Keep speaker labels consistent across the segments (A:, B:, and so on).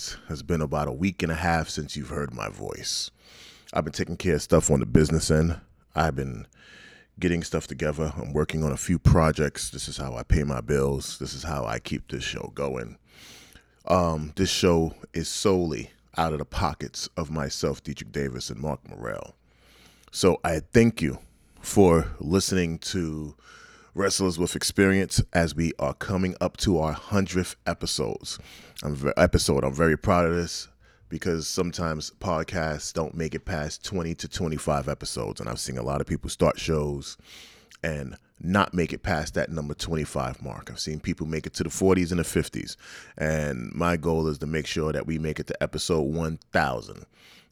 A: it has been about a week and a half since you've heard my voice. I've been taking care of stuff on the business end. I've been getting stuff together. I'm working on a few projects. This is how I pay my bills. This is how I keep this show going. Um, this show is solely out of the pockets of myself, Deitrich Davis, and Mark Morel. So I thank you for listening to Wrestlers with Experience as we are coming up to our 100th episodes. I'm, episode. I'm very proud of this because sometimes podcasts don't make it past 20 to 25 episodes. And I've seen a lot of people start shows and not make it past that number 25 mark. I've seen people make it to the 40s and the 50s. And my goal is to make sure that we make it to episode 1000.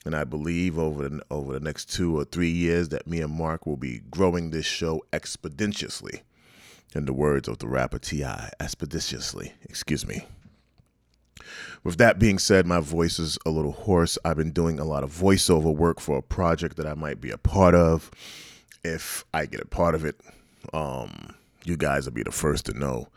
A: And I believe over the, over the next two or three years that me and Mark will be growing this show expeditiously. In the words of the rapper T.I., expeditiously, excuse me. With that being said, my voice is a little hoarse. I've been doing a lot of voiceover work for a project that I might be a part of. If I get a part of it, um, you guys will be the first to know.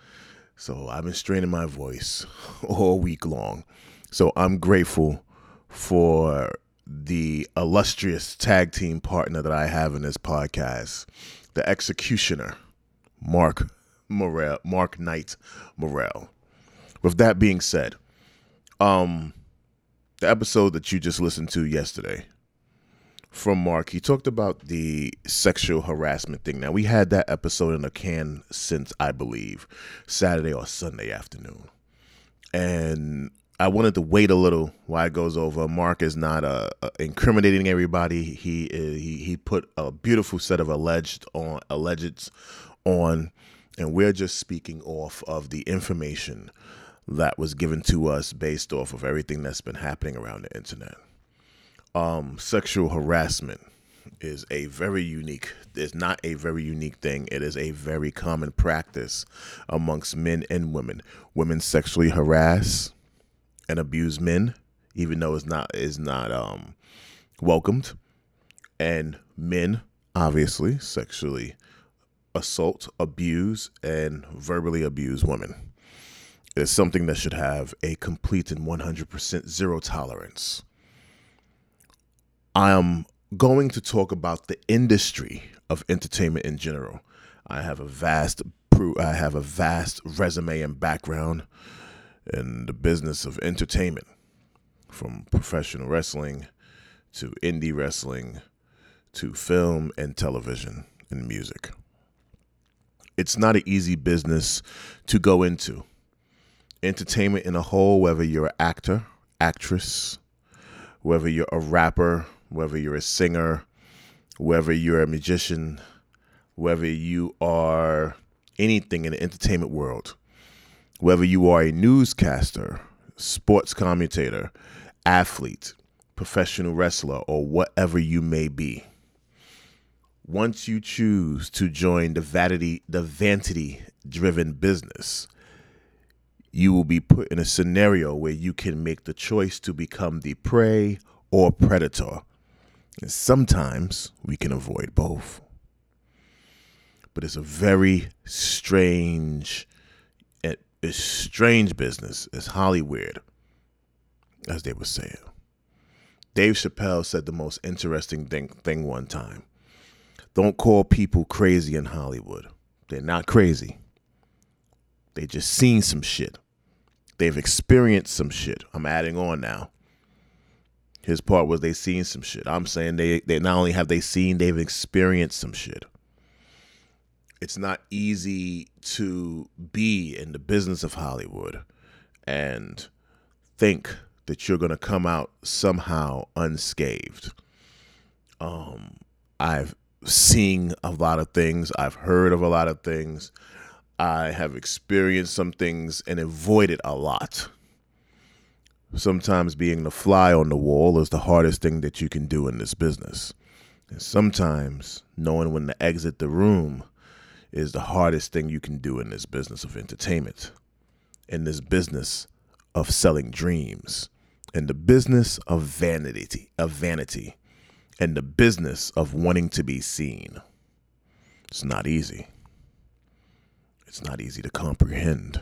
A: So I've been straining my voice all week long. So I'm grateful for the illustrious tag team partner that I have in this podcast, the executioner, Mark Morel, Mark Knight Morel. With that being said, um, the episode that you just listened to yesterday from Mark, he talked about the sexual harassment thing. Now we had that episode in the can since I believe Saturday or Sunday afternoon, and I wanted to wait a little while it goes over. Mark is not uh, uh, incriminating everybody. He he he put a beautiful set of alleged on alleged on, and we're just speaking off of the information that was given to us based off of everything that's been happening around the internet. Um, sexual harassment is a very unique it's not a very unique thing it is a very common practice amongst men and women women sexually harass and abuse men, even though it's not is not um, welcomed, and men obviously sexually assault, abuse, and verbally abuse women. It's something that should have a complete and 100% zero tolerance. I am going to talk about the industry of entertainment in general. I have a vast I have a vast resume and background in the business of entertainment, from professional wrestling to indie wrestling to film and television and music. It's not an easy business to go into. Entertainment in a whole, whether you're an actor, actress, whether you're a rapper, whether you're a singer, whether you're a magician, whether you are anything in the entertainment world, whether you are a newscaster, sports commentator, athlete, professional wrestler, or whatever you may be. Once you choose to join the vanity, the vanity driven business, you will be put in a scenario where you can make the choice to become the prey or predator. And sometimes we can avoid both. But it's a very strange it's strange business. It's Hollywood, as they were saying. Dave Chappelle said the most interesting thing, thing one time. Don't call people crazy in Hollywood. They're not crazy. They just seen some shit. They've experienced some shit. I'm adding on now. His part was they seen some shit. I'm saying they they not only have they seen, they've experienced some shit it's not easy to be in the business of Hollywood and think that you're going to come out somehow unscathed. Um, I've seen a lot of things, I've heard of a lot of things, I have experienced some things and avoided a lot. Sometimes being the fly on the wall is the hardest thing that you can do in this business. And sometimes knowing when to exit the room is the hardest thing you can do in this business of entertainment, in this business of selling dreams, in the business of vanity, of vanity, and the business of wanting to be seen. It's not easy. It's not easy to comprehend.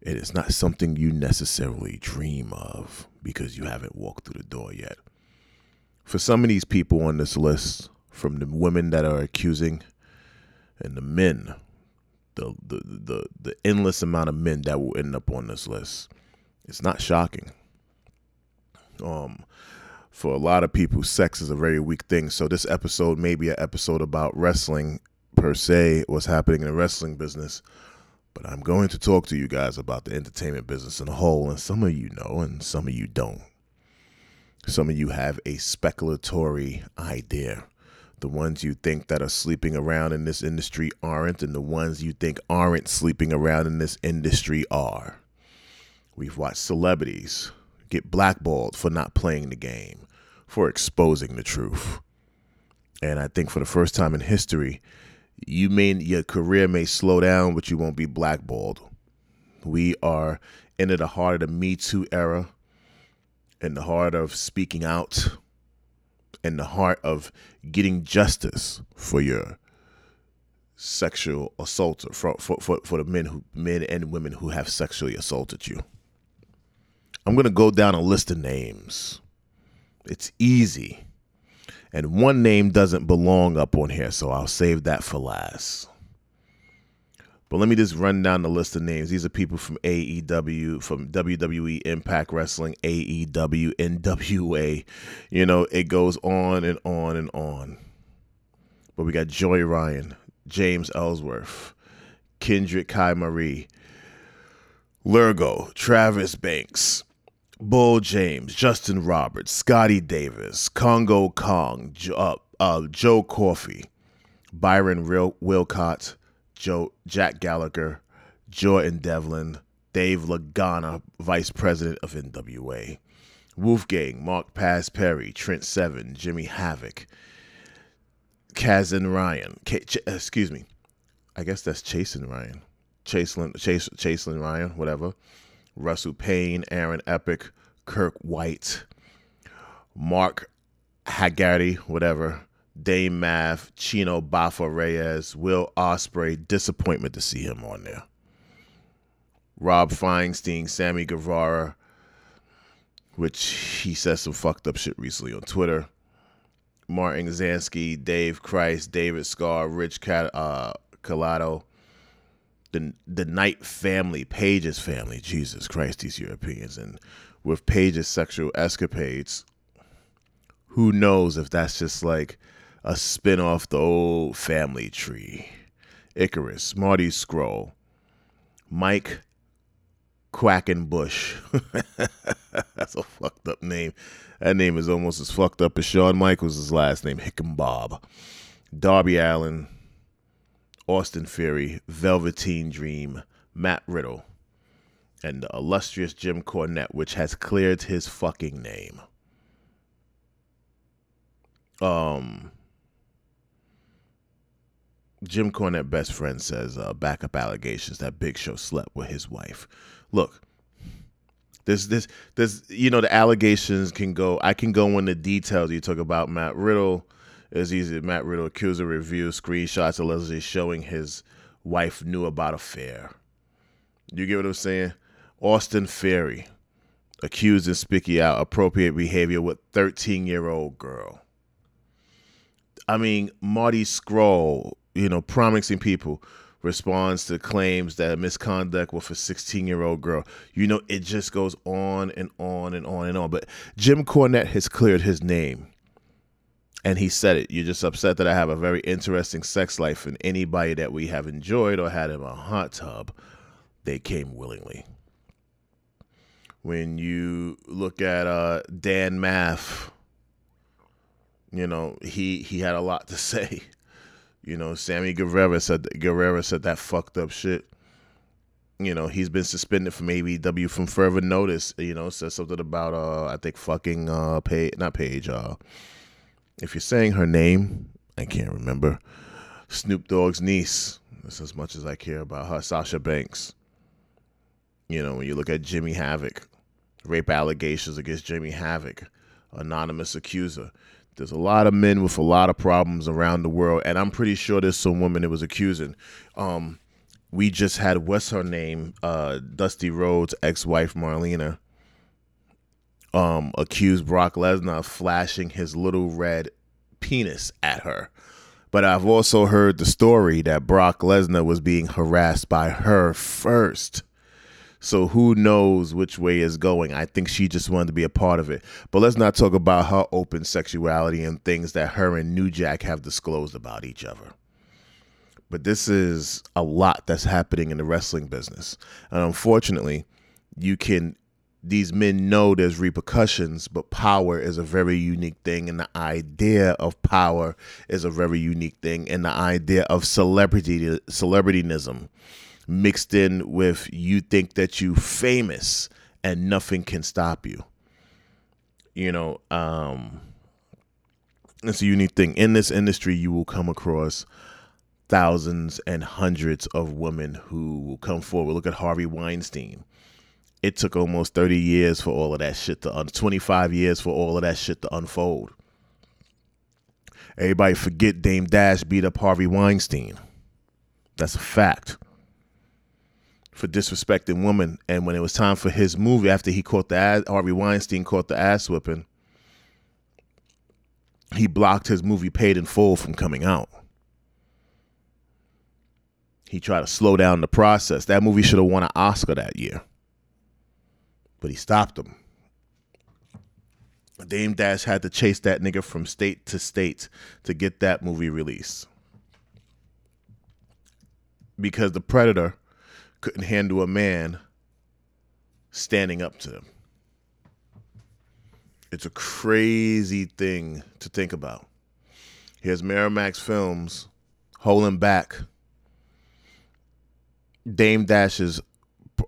A: It is not something you necessarily dream of because you haven't walked through the door yet. For some of these people on this list, from the women that are accusing and the men, the the the, the endless amount of men that will end up on this list, it's not shocking. Um, for a lot of people, sex is a very weak thing. So this episode may be an episode about wrestling per se, what's happening in the wrestling business. But I'm going to talk to you guys about the entertainment business in a whole, and some of you know, and some of you don't. Some of you have a speculatory idea. The ones you think that are sleeping around in this industry aren't, and the ones you think aren't sleeping around in this industry are. We've watched celebrities get blackballed for not playing the game, for exposing the truth. And I think for the first time in history, you may your career may slow down, but you won't be blackballed. We are into the heart of the Me Too era, in the heart of speaking out, in the heart of getting justice for your sexual assaulter for, for, for, for the men who men and women who have sexually assaulted you. I'm to go down a list of names. It's easy. And one name doesn't belong up on here, so I'll save that for last. But let me just run down the list of names. These are people from AEW, from WWE, Impact Wrestling, AEW, NWA. You know, it goes on and on and on. But we got Joey Ryan, James Ellsworth, Kendrick Kai Marie, Lurgo, Travis Banks, Bull James, Justin Roberts, Scotty Davis, Kongo Kong, uh, uh, Joe Coffey, Byron Real- Wilcott, Joe Jack Gallagher, Jordan Devlin, Dave Lagana, Vice President of NWA, Wolfgang, Mark Paz Perry, Trent Seven, Jimmy Havoc, Kazan Ryan, K- Ch- uh, excuse me, I guess that's Chasen Ryan, Chaselin, Chase, Chaselin Ryan, whatever. Russell Payne, Aaron Epic, Kirk White, Mark Haggerty, whatever, Dame Maff, Chino Bafa Reyes, Will Ospreay. Disappointment to see him on there. Rob Feinstein, Sammy Guevara, which he said some fucked up shit recently on Twitter. Martin Zansky, Dave Christ, David Starr, Rich Cat, uh, Colado, the the Knight family, Paige's family. Jesus Christ, these Europeans, and with Paige's sexual escapades, who knows if that's just like a spin off the old family tree. Icarus, Marty Scurll, Mike Quackenbush. That's a fucked up name. That name is almost as fucked up as Shawn Michaels' last name, Hickenbob. Darby Allin, Austin Theory, Velveteen Dream, Matt Riddle, and the illustrious Jim Cornette, which has cleared his fucking name. Um, Jim Cornette best friend says uh, backup allegations that Big Show slept with his wife. Look, this this this you know the allegations can go. I can go into details. You talk about Matt Riddle. It's easy. Matt Riddle accuser review screenshots allegedly showing his wife knew about affair. You get what I'm saying? Austin Theory accused and speaking out appropriate behavior with 13 year old girl. I mean, Marty Scurll, you know, promising people responds to claims that misconduct with a 16 year old girl. You know, it just goes on and on and on and on. But Jim Cornette has cleared his name. And he said it. You're just upset that I have a very interesting sex life, and anybody that we have enjoyed or had in a hot tub, they came willingly. When you look at uh, Dan Maff, you know he he had a lot to say. You know, Sammy Guevara said Guerrero said that fucked up shit. You know, he's been suspended from AEW from further notice. You know, said something about uh I think fucking uh Page not Page, uh if you're saying her name, I can't remember. Snoop Dogg's niece. That's as much as I care about her, Sasha Banks. You know, when you look at Jimmy Havoc, rape allegations against Jimmy Havoc, anonymous accuser. There's a lot of men with a lot of problems around the world, and I'm pretty sure there's some women that was accusing. Um, we just had what's her name, uh, Dusty Rhodes' ex-wife Marlena, um, accused Brock Lesnar of flashing his little red penis at her. But I've also heard the story that Brock Lesnar was being harassed by her first. So who knows which way is going? I think she just wanted to be a part of it. But let's not talk about her open sexuality and things that her and New Jack have disclosed about each other. But this is a lot that's happening in the wrestling business. And unfortunately, you can these men know there's repercussions, but power is a very unique thing, and the idea of power is a very unique thing, and the idea of celebrity celebrityism mixed in with you think that you famous and nothing can stop you. You know, um it's a unique thing. In this industry, you will come across thousands and hundreds of women who will come forward. Look at Harvey Weinstein. It took almost 30 years for all of that shit to un 25 years for all of that shit to unfold. Everybody forget Dame Dash beat up Harvey Weinstein. That's a fact for disrespecting women. And when it was time for his movie, after he caught the ass, Harvey Weinstein caught the ass whipping, he blocked his movie Paid in Full from coming out. He tried to slow down the process. That movie should have won an Oscar that year, but he stopped him. Dame Dash had to chase that nigga from state to state to get that movie released because the Predator couldn't handle a man standing up to them. It's a crazy thing to think about. Here's Miramax Films holding back Dame Dash's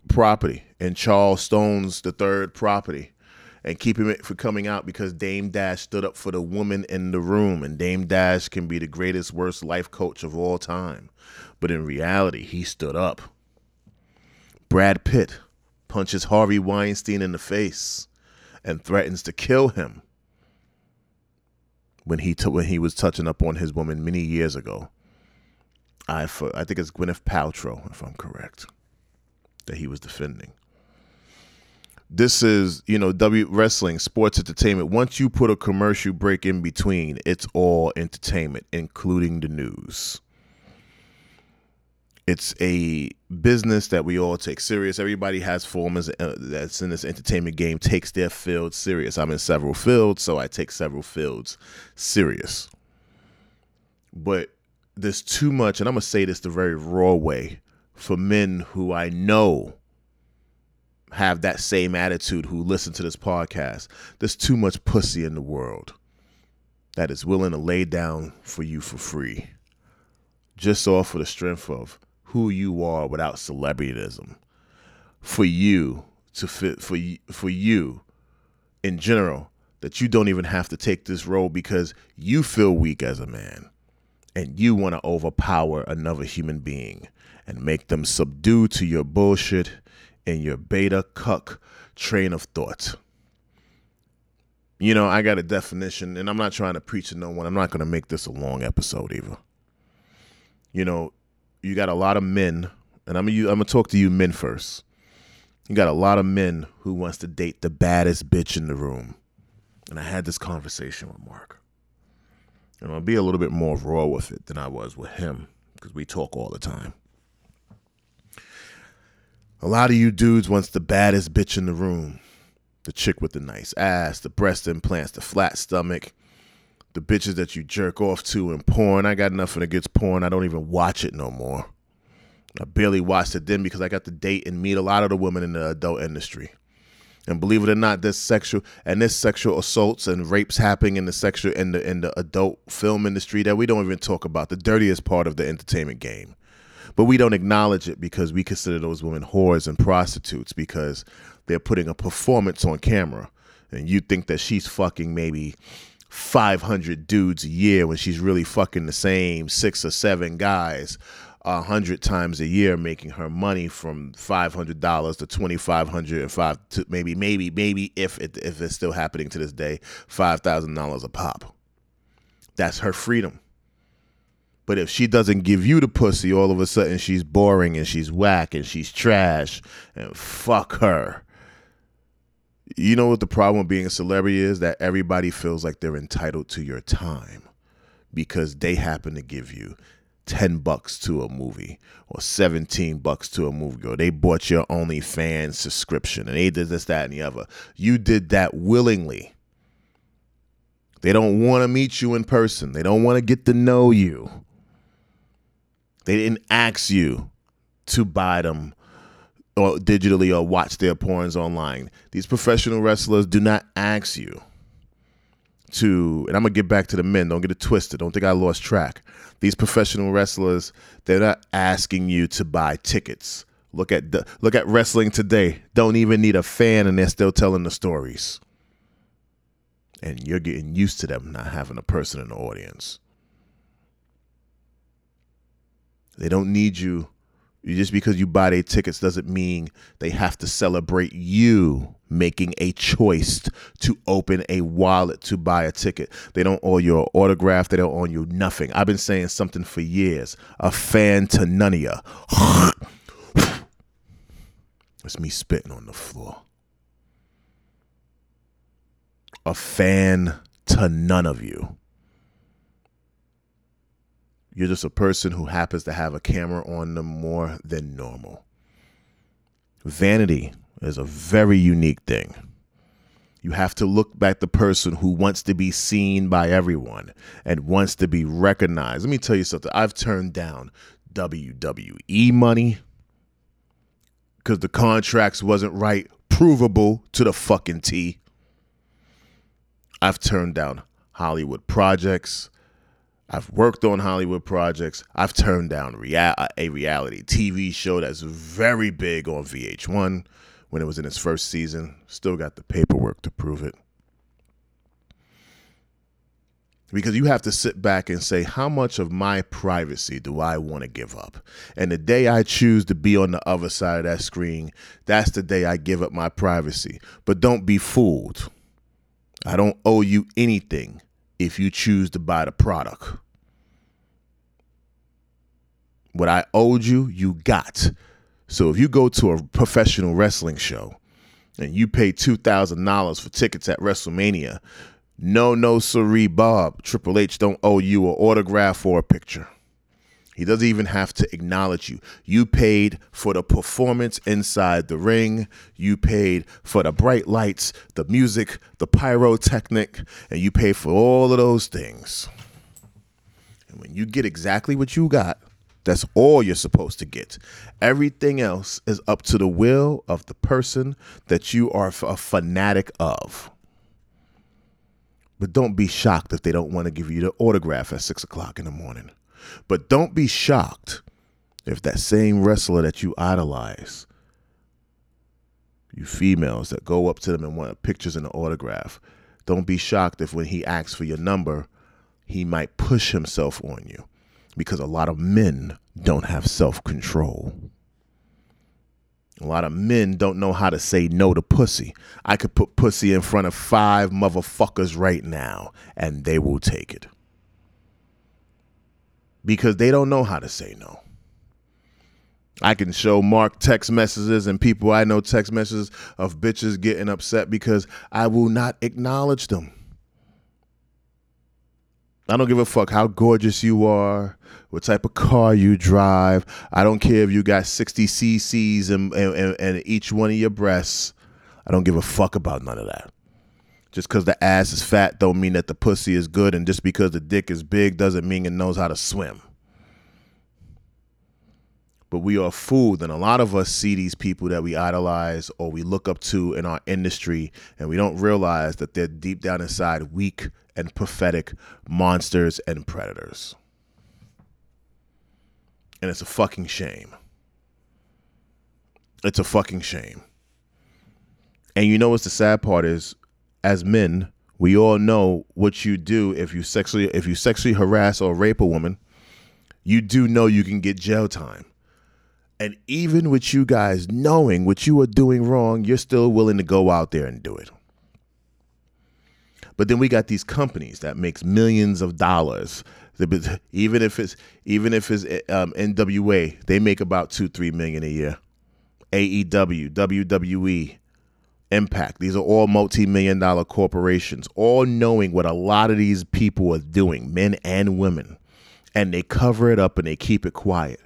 A: property and Charles Stone's the third property and keeping it from coming out because Dame Dash stood up for the woman in the room and Dame Dash can be the greatest worst life coach of all time. But in reality, he stood up Brad Pitt punches Harvey Weinstein in the face and threatens to kill him when he t- when he was touching up on his woman many years ago. I I think it's Gwyneth Paltrow, if I'm correct, that he was defending. This is, you know, W wrestling, sports entertainment. Once you put a commercial break in between, it's all entertainment, including the news it's a business that we all take serious. Everybody has forms uh, that's in this entertainment game takes their field serious. I'm in several fields, so I take several fields serious. But there's too much, and I'm gonna say this the very raw way, for men who I know have that same attitude who listen to this podcast. There's too much pussy in the world that is willing to lay down for you for free, just off for the strength of who you are without celebrityism. For you to fit for you, for you in general that you don't even have to take this role because you feel weak as a man and you want to overpower another human being and make them subdue to your bullshit and your beta cuck train of thought. You know, I got a definition, and I'm not trying to preach to no one. I'm not going to make this a long episode either. You know, you got a lot of men, and I'm gonna, I'm gonna talk to you men first. You got a lot of men who wants to date the baddest bitch in the room. And I had this conversation with Mark. And I'll be a little bit more raw with it than I was with him because we talk all the time. A lot of you dudes wants the baddest bitch in the room. The chick with the nice ass, the breast implants, the flat stomach, the bitches that you jerk off to in porn. I got nothing against porn. I don't even watch it no more. I barely watched it then because I got to date and meet a lot of the women in the adult industry. And believe it or not, this sexual and this sexual assaults and rapes happening in the sexual in the in the adult film industry that we don't even talk about, the dirtiest part of the entertainment game. But we don't acknowledge it because we consider those women whores and prostitutes because they're putting a performance on camera. And you think that she's fucking maybe 500 dudes a year when she's really fucking the same six or seven guys a hundred times a year, making her money from five hundred dollars to twenty five hundred and five to maybe maybe maybe if it if it's still happening to this day, five thousand dollars a pop. That's her freedom. But if she doesn't give you the pussy, all of a sudden she's boring and she's whack and she's trash and fuck her. You know what the problem with being a celebrity is? That everybody feels like they're entitled to your time because they happen to give you 10 bucks to a movie or 17 bucks to a movie or they bought your OnlyFans subscription and they did this, that, and the other. You did that willingly. They don't want to meet you in person. They don't want to get to know you. They didn't ask you to buy them or digitally or watch their porns online. These professional wrestlers do not ask you to, and I'm gonna get back to the men. Don't get it twisted. Don't think I lost track. These professional wrestlers, they're not asking you to buy tickets. Look at the, look at wrestling today. Don't even need a fan, and they're still telling the stories. And you're getting used to them not having a person in the audience. They don't need you. Just because you buy their tickets doesn't mean they have to celebrate you making a choice to open a wallet to buy a ticket. They don't owe you an autograph. They don't owe you nothing. I've been saying something for years. A fan to none of you. It's me spitting on the floor. A fan to none of you. You're just a person who happens to have a camera on them more than normal. Vanity is a very unique thing. You have to look back the person who wants to be seen by everyone and wants to be recognized. Let me tell you something. I've turned down WWE money because the contracts wasn't right, provable to the fucking T. I've turned down Hollywood projects. I've worked on Hollywood projects. I've turned down rea- uh, a reality TV show that's very big on VH1 when it was in its first season. Still got the paperwork to prove it. Because you have to sit back and say, how much of my privacy do I want to give up? And the day I choose to be on the other side of that screen, that's the day I give up my privacy. But don't be fooled. I don't owe you anything if you choose to buy the product. What I owed you, you got. So if you go to a professional wrestling show and you pay $2,000 for tickets at WrestleMania, no, no, siree, Bob, Triple H don't owe you an autograph or a picture. He doesn't even have to acknowledge you. You paid for the performance inside the ring. You paid for the bright lights, the music, the pyrotechnic, and you paid for all of those things. And when you get exactly what you got, that's all you're supposed to get. Everything else is up to the will of the person that you are a fanatic of. But don't be shocked if they don't want to give you the autograph at six o'clock in the morning. But don't be shocked if that same wrestler that you idolize, you females that go up to them and want pictures and an autograph, don't be shocked if when he asks for your number, he might push himself on you because a lot of men don't have self control. A lot of men don't know how to say no to pussy. I could put pussy in front of five motherfuckers right now and they will take it because they don't know how to say no. I can show Mark text messages and people I know text messages of bitches getting upset because I will not acknowledge them. I don't give a fuck how gorgeous you are, what type of car you drive. I don't care if you got 60 cc's in each one of your breasts. I don't give a fuck about none of that. Just because the ass is fat don't mean that the pussy is good, and just because the dick is big doesn't mean it knows how to swim. But we are fooled, and a lot of us see these people that we idolize or we look up to in our industry, and we don't realize that they're deep down inside weak and pathetic monsters and predators. And it's a fucking shame. It's a fucking shame. And you know what's the sad part is as men, we all know what you do if you sexually if you sexually harass or rape a woman, you do know you can get jail time. And even with you guys knowing what you are doing wrong, you're still willing to go out there and do it. But then we got these companies that makes millions of dollars. Even if it's even if it's um, NWA, they make about two three million a year. AEW, WWE, Impact. These are all multi-million dollar corporations, all knowing what a lot of these people are doing, men and women, and they cover it up and they keep it quiet.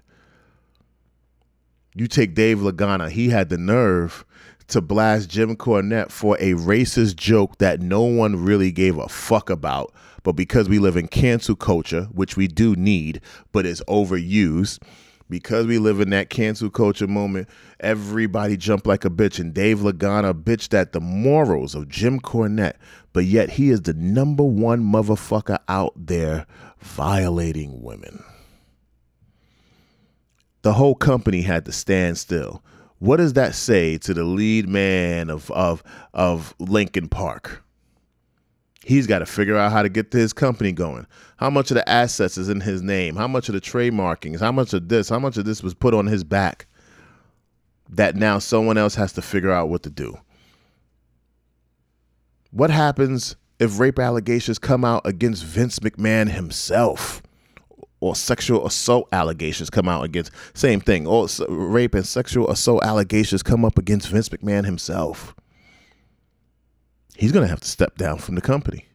A: You take Dave Lagana, he had the nerve to blast Jim Cornette for a racist joke that no one really gave a fuck about. But because we live in cancel culture, which we do need, but is overused, because we live in that cancel culture moment, everybody jumped like a bitch. And Dave Lagana bitched at the morals of Jim Cornette, but yet he is the number one motherfucker out there violating women. The whole company had to stand still. What does that say to the lead man of of of Linkin Park? He's got to figure out how to get his company going. How much of the assets is in his name? How much of the trademarkings? How much of this? How much of this was put on his back? That now someone else has to figure out what to do. What happens if rape allegations come out against Vince McMahon himself? or sexual assault allegations come out against same thing or rape and sexual assault allegations come up against Vince McMahon himself he's going to have to step down from the company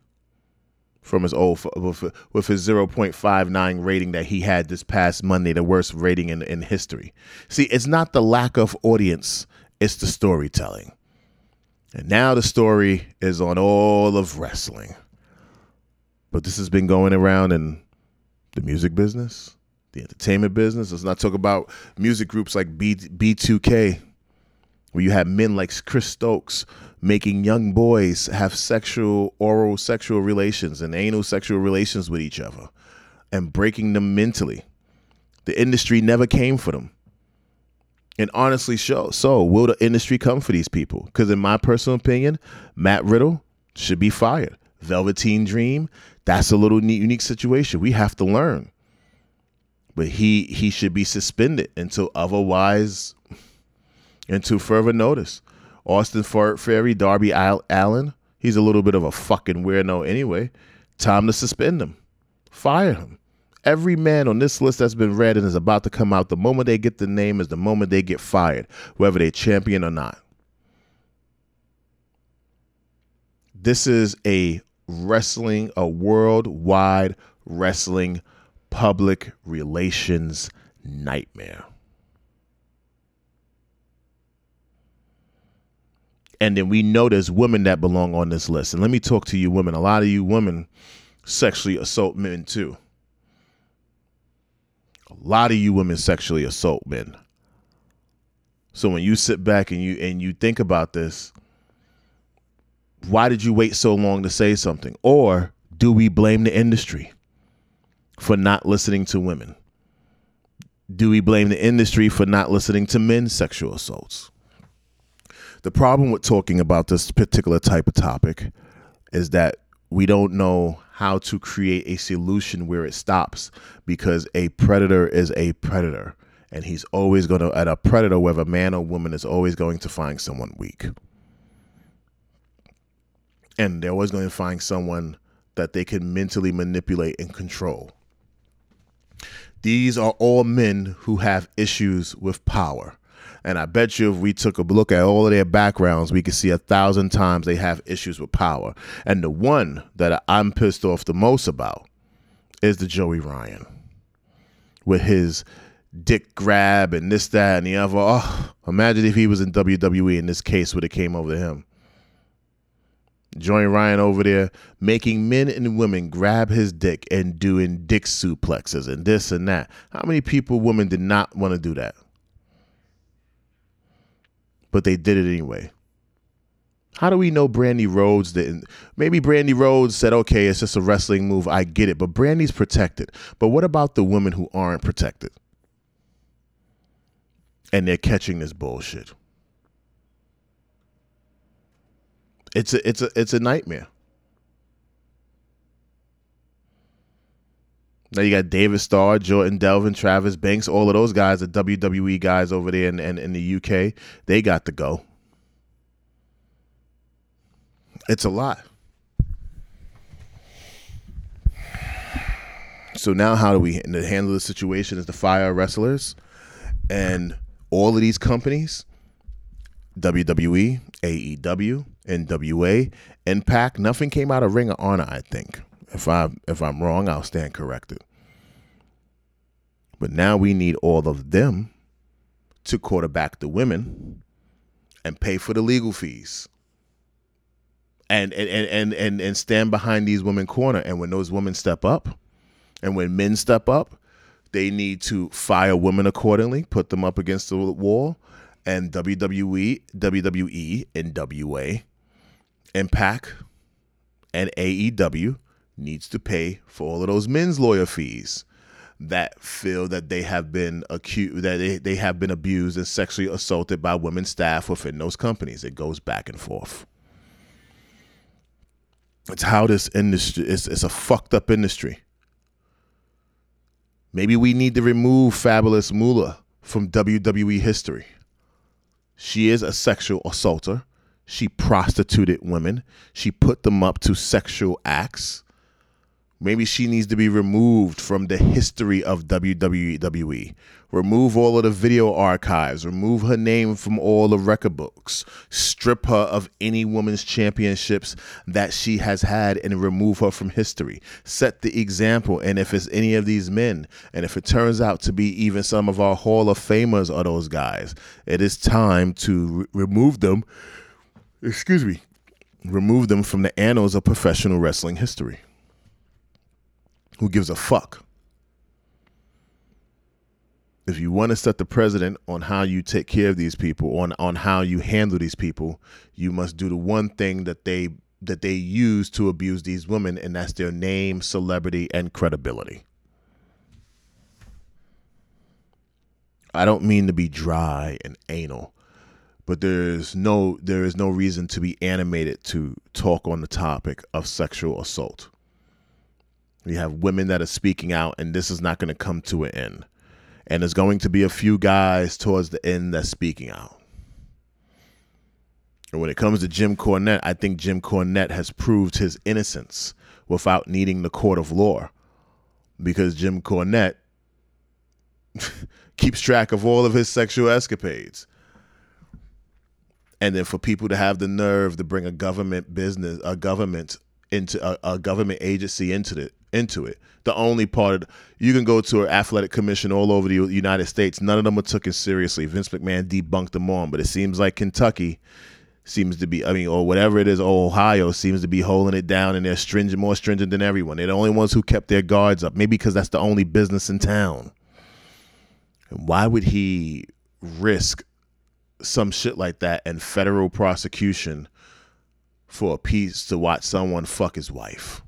A: from his old with, his 0.59 rating that he had this past Monday the worst rating in in history. See it's not the lack of audience it's the storytelling. And now the story is on all of wrestling. But this has been going around in the music business, the entertainment business. Let's not talk about music groups like B B2K, where you have men like Chris Stokes making young boys have sexual, oral sexual relations and anal sexual relations with each other and breaking them mentally. The industry never came for them. And honestly, so, so will the industry come for these people? Because in my personal opinion, Matt Riddle should be fired. Velveteen Dream, that's a little unique situation. We have to learn. But he he should be suspended until otherwise until further notice. Austin Theory, Darby Allin. he's a little bit of a fucking weirdo anyway. Time to suspend him. Fire him. Every man on this list that's been read and is about to come out, the moment they get the name is the moment they get fired, whether they champion or not. This is a wrestling, a worldwide wrestling public relations nightmare. And then we know there's women that belong on this list. And let me talk to you women. A lot of you women sexually assault men too. A lot of you women sexually assault men. So when you sit back and you and you think about this, why did you wait so long to say something? Or do we blame the industry for not listening to women? Do we blame the industry for not listening to men's sexual assaults? The problem with talking about this particular type of topic is that we don't know how to create a solution where it stops because a predator is a predator and he's always going to at a predator whether man or woman is always going to find someone weak and they're always going to find someone that they can mentally manipulate and control. These are all men who have issues with power. And I bet you if we took a look at all of their backgrounds, we could see a thousand times they have issues with power. And the one that I'm pissed off the most about is the Joey Ryan with his dick grab and this, that, and the other. Oh, imagine if he was in WWE and this case would have came over to him. Joey Ryan over there making men and women grab his dick and doing dick suplexes and this and that. How many people, women, did not want to do that? But they did it anyway. How do we know Brandi Rhodes didn't? Maybe Brandi Rhodes said, okay, it's just a wrestling move. I get it. But Brandi's protected. But what about the women who aren't protected? And they're catching this bullshit. It's a it's a it's a nightmare. Now you got David Starr, Jordan Devlin, Travis Banks, all of those guys, the WWE guys over there in, in, in the UK, they got to go. It's a lot. So now how do we handle the situation is to fire wrestlers and all of these companies, WWE, AEW, NWA, Impact, nothing came out of Ring of Honor, I think. If I if I'm wrong, I'll stand corrected. But now we need all of them to quarterback the women and pay for the legal fees. And and and and and stand behind these women corner. And when those women step up, and when men step up, they need to fire women accordingly, put them up against the wall. And WWE, WWE, NWA, Impact, and AEW needs to pay for all of those men's lawyer fees that feel that they have been accused that they, they have been abused and sexually assaulted by women staff within those companies. It goes back and forth. It's how this industry is it's a fucked up industry. Maybe we need to remove Fabulous Moolah from WWE history. She is a sexual assaulter. She prostituted women. She put them up to sexual acts. Maybe she needs to be removed from the history of WWE. Remove all of the video archives. Remove her name from all the record books. Strip her of any women's championships that she has had and remove her from history. Set the example. And if it's any of these men, and if it turns out to be even some of our Hall of Famers or those guys, it is time to re- remove them. Excuse me. Remove them from the annals of professional wrestling history. Who gives a fuck? If you want to set the president on how you take care of these people, on on how you handle these people, you must do the one thing that they that they use to abuse these women, and that's their name, celebrity, and credibility. I don't mean to be dry and anal, but there's no there is no reason to be animated to talk on the topic of sexual assault. We have women that are speaking out, and this is not going to come to an end. And there's going to be a few guys towards the end that's speaking out. And when it comes to Jim Cornette, I think Jim Cornette has proved his innocence without needing the court of law. Because Jim Cornette keeps track of all of his sexual escapades. And then for people to have the nerve to bring a government business, a government into a, a government agency into it, into it. The only part of, you can go to an athletic commission all over the United States. None of them were taken seriously. Vince McMahon debunked them on, but it seems like Kentucky seems to be, I mean, or whatever it is, Ohio seems to be holding it down, and they're stringent, more stringent than everyone. They're the only ones who kept their guards up. Maybe because that's the only business in town. And why would he risk some shit like that and federal prosecution for a piece to watch someone fuck his wife?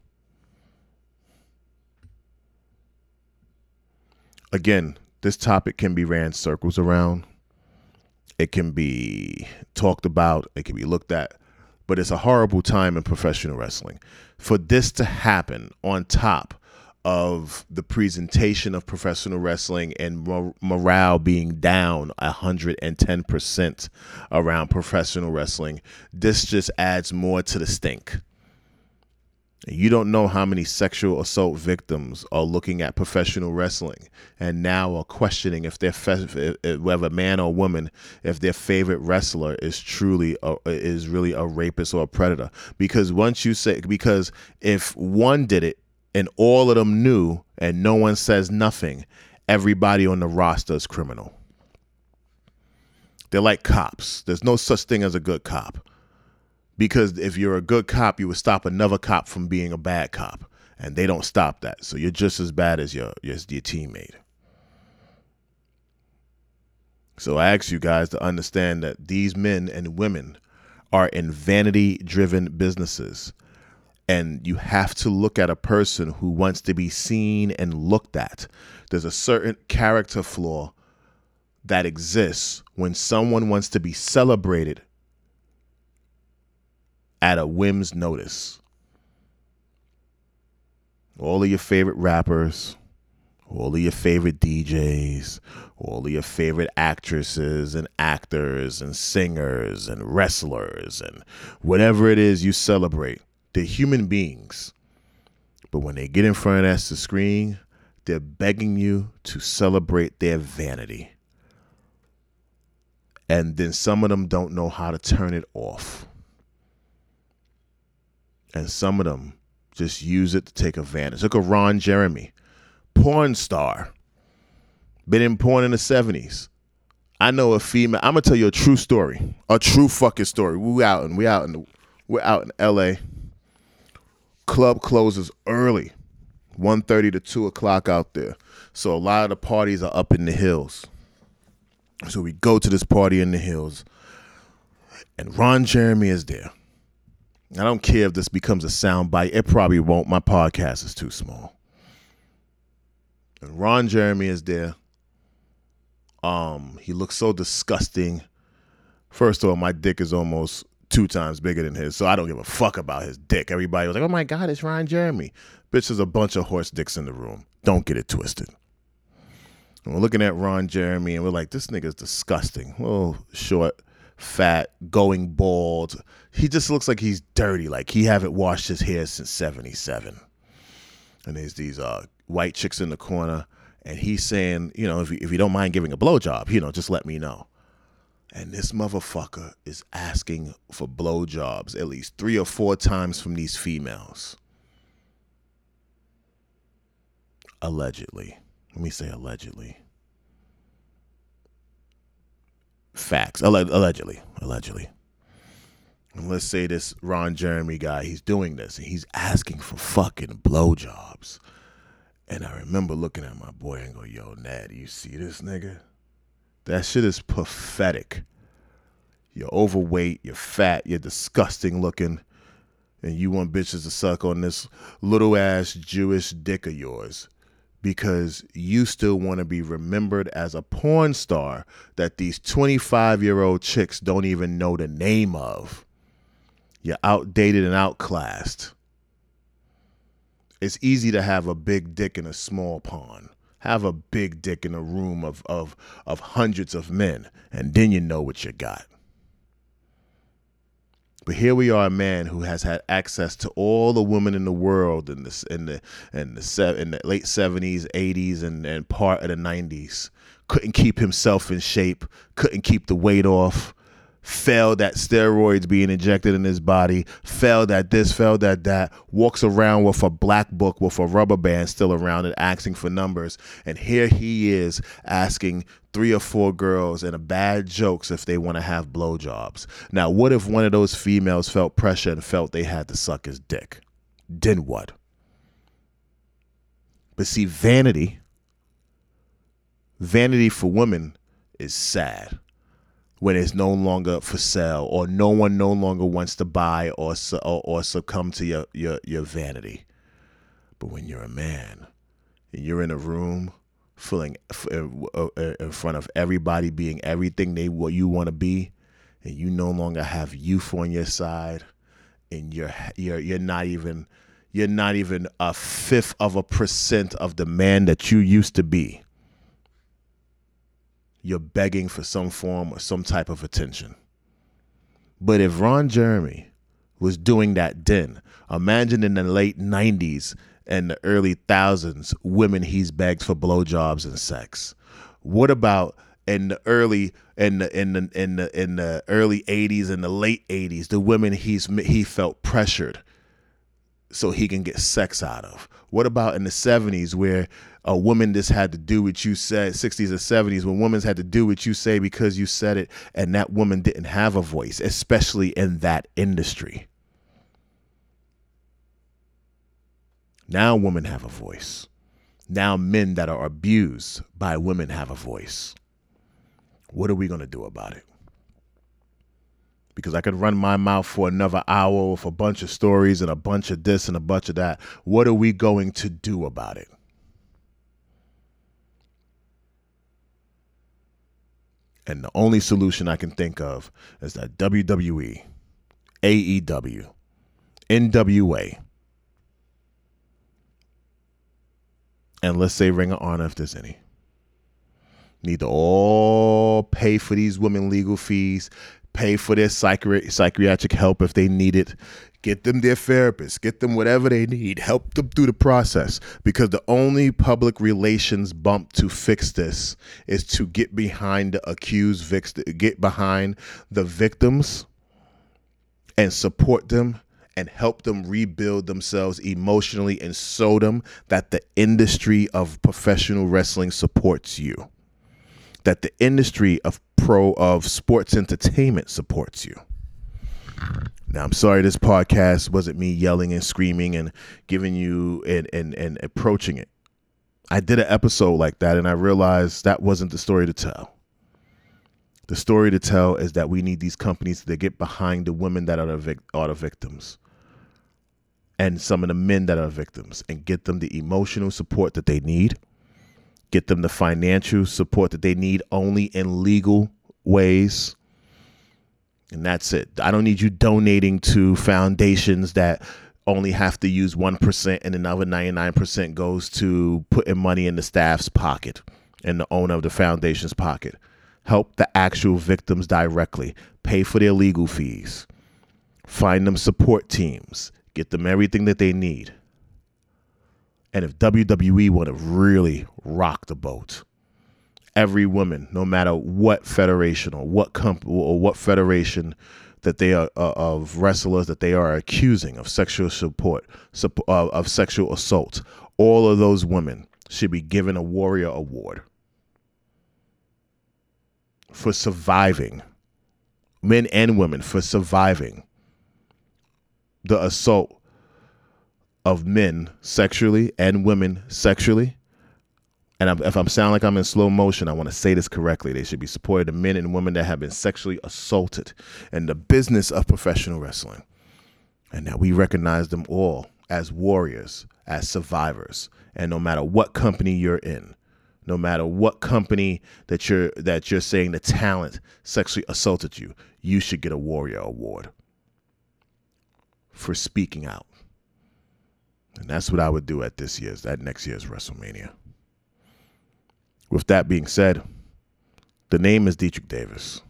A: Again, this topic can be ran circles around. It can be talked about, it can be looked at, but it's a horrible time in professional wrestling. For this to happen on top of the presentation of professional wrestling and morale being down 110% around professional wrestling, this just adds more to the stink. You don't know how many sexual assault victims are looking at professional wrestling and now are questioning if their whether man or woman, if their favorite wrestler is truly a, is really a rapist or a predator. Because once you say because if one did it and all of them knew and no one says nothing, everybody on the roster is criminal. They're like cops. There's no such thing as a good cop because if you're a good cop, you would stop another cop from being a bad cop, and they don't stop that. So you're just as bad as your your, your teammate. So I ask you guys to understand that these men and women are in vanity driven businesses. And you have to look at a person who wants to be seen and looked at. There's a certain character flaw that exists when someone wants to be celebrated at a whim's notice. All of your favorite rappers, all of your favorite DJs, all of your favorite actresses and actors and singers and wrestlers and whatever it is you celebrate, they're human beings. But when they get in front of that screen, They're begging you to celebrate their vanity. And then some of them don't know how to turn it off. And some of them just use it to take advantage. Look at Ron Jeremy, porn star, been in porn in the 70s. I know a female. I'm gonna tell you a true story, a true fucking story. We out and we out the, we're out in L.A. Club closes early, 1.30 to two o'clock out there. So a lot of the parties are up in the hills. So we go to this party in the hills, and Ron Jeremy is there. I don't care if this becomes a soundbite. It probably won't. My podcast is too small. And Ron Jeremy is there. Um, he looks so disgusting. First of all, my dick is almost two times bigger than his, so I don't give a fuck about his dick. Everybody was like, "Oh my god, it's Ron Jeremy." Bitch, there's a bunch of horse dicks in the room. Don't get it twisted. And we're looking at Ron Jeremy, and we're like, "This nigga's disgusting. Little short, fat, going bald. He just looks like he's dirty. Like he haven't washed his hair since '77." And there's these uh, white chicks in the corner and he's saying, you know, if you, if you don't mind giving a blowjob, you know, just let me know. And this motherfucker is asking for blowjobs at least three or four times from these females. Allegedly. Let me say allegedly. Facts. Alleg- allegedly. Allegedly. And let's say this Ron Jeremy guy, he's doing this and he's asking for fucking blowjobs. And I remember looking at my boy and go, yo, Nad, you see this nigga? That shit is pathetic. You're overweight, you're fat, you're disgusting looking, and you want bitches to suck on this little ass Jewish dick of yours because you still want to be remembered as a porn star that these 25 year old chicks don't even know the name of. You're outdated and outclassed. It's easy to have a big dick in a small pond. Have a big dick in a room of, of, of hundreds of men, and then you know what you got. But here we are, a man who has had access to all the women in the world in the in the in the, in the late seventies, eighties, and, and part of the nineties. Couldn't keep himself in shape. Couldn't keep the weight off failed at steroids being injected in his body, failed at this, failed at that, walks around with a black book with a rubber band still around it, asking for numbers. And here he is asking three or four girls and a bad jokes if they want to have blowjobs. Now, what if one of those females felt pressure and felt they had to suck his dick? Then what? But see, vanity, vanity for women is sad when it's no longer for sale or no one no longer wants to buy or or, or succumb to your, your your vanity. But when you're a man and you're in a room feeling uh, uh, in front of everybody being everything they what you want to be and you no longer have youth on your side and you're you're you're not even you're not even a fifth of a percent of the man that you used to be you're begging for some form or some type of attention. But if Ron Jeremy was doing that then, imagine in the late 90s and the early thousands, women he's begged for blowjobs and sex. What about in the early in the in the in the in the early 80s and the late 80s, the women he's he felt pressured so he can get sex out of? What about in the 70s where a woman just had to do what you said, 60s or 70s, when women had to do what you say because you said it, and that woman didn't have a voice, especially in that industry? Now women have a voice. Now men that are abused by women have a voice. What are we going to do about it? Because I could run my mouth for another hour with a bunch of stories and a bunch of this and a bunch of that. What are we going to do about it? And the only solution I can think of is that WWE, AEW, NWA, and let's say Ring of Honor if there's any, need to all pay for these women legal fees, pay for their psychi- psychiatric help if they need it, get them their therapist, get them whatever they need, help them through the process. Because the only public relations bump to fix this is to get behind the accused get behind the victims and support them and help them rebuild themselves emotionally and show them that the industry of professional wrestling supports you. That the industry of pro of sports entertainment supports you. Now I'm sorry this podcast wasn't me yelling and screaming and giving you and and, and approaching it. I did an episode like that and I realized that wasn't the story to tell. The story to tell is that we need these companies to get behind the women that are the, vic- are the victims and some of the men that are victims and get them the emotional support that they need, get them the financial support that they need only in legal ways. And that's it. I don't need you donating to foundations that only have to use 1% and another 99% goes to putting money in the staff's pocket and the owner of the foundation's pocket. Help the actual victims directly. Pay for their legal fees. Find them support teams get them everything that they need. And if WWE would have really rocked the boat, every woman, no matter what federation or what company or what federation that they are uh, of wrestlers that they are accusing of sexual support, uh, of sexual assault, all of those women should be given a warrior award for surviving, men and women for surviving the assault of men sexually and women sexually. And if I'm sound like I'm in slow motion, I want to say this correctly. They should be supported the men and women that have been sexually assaulted in the business of professional wrestling. And that we recognize them all as warriors, as survivors. And no matter what company you're in, no matter what company that you're that you're saying the talent sexually assaulted you, you should get a warrior award for speaking out. And that's what I would do at this year's, that next year's WrestleMania. With that being said, the name is Deitrich Davis.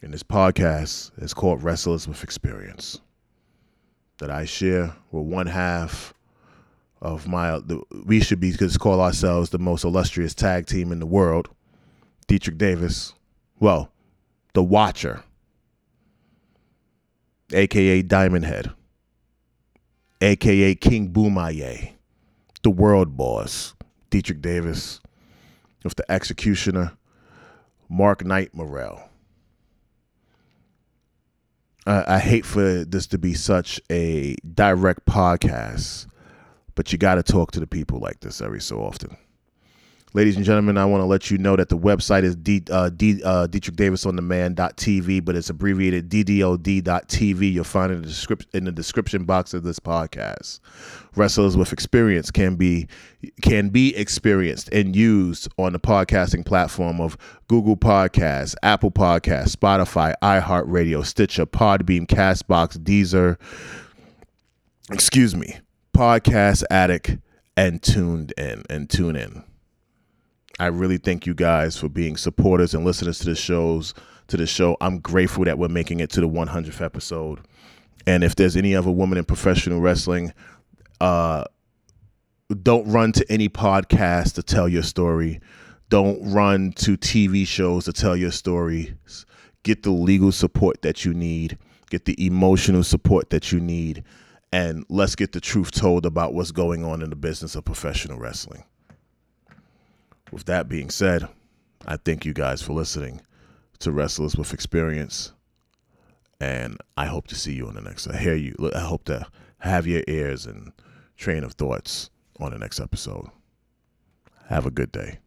A: And this podcast is called Wrestlers with Experience. That I share with one half of my, the, we should be, because call ourselves the most illustrious tag team in the world. Deitrich Davis, well, the Watcher aka Diamond Head, aka King Boomaaye, the World Boss, Deitrich Davis, with the Executioner, Mark Knight Morel. I hate for this to be such a direct podcast, but you got to talk to the people like this every so often. Ladies and gentlemen, I want to let you know that the website is D, uh, D, uh, DeitrichDavisOnDemand.tv, but it's abbreviated DDOD.tv. You'll find it in the, description, in the description box of this podcast. Wrestlers with experience can be can be experienced and used on the podcasting platform of Google Podcasts, Apple Podcasts, Spotify, iHeartRadio, Stitcher, Podbean, Castbox, Deezer. Excuse me, Podcast Addict, and tuned in and tune in. I really thank you guys for being supporters and listeners to the shows to the show. I'm grateful that we're making it to the 100th episode. And if there's any other woman in professional wrestling, uh, don't run to any podcast to tell your story. Don't run to TV shows to tell your story. Get the legal support that you need. Get the emotional support that you need. And let's get the truth told about what's going on in the business of professional wrestling. With that being said, I thank you guys for listening to Wrestlers with Experience. And I hope to see you on the next. I hear you. I hope to have your ears and train of thoughts on the next episode. Have a good day.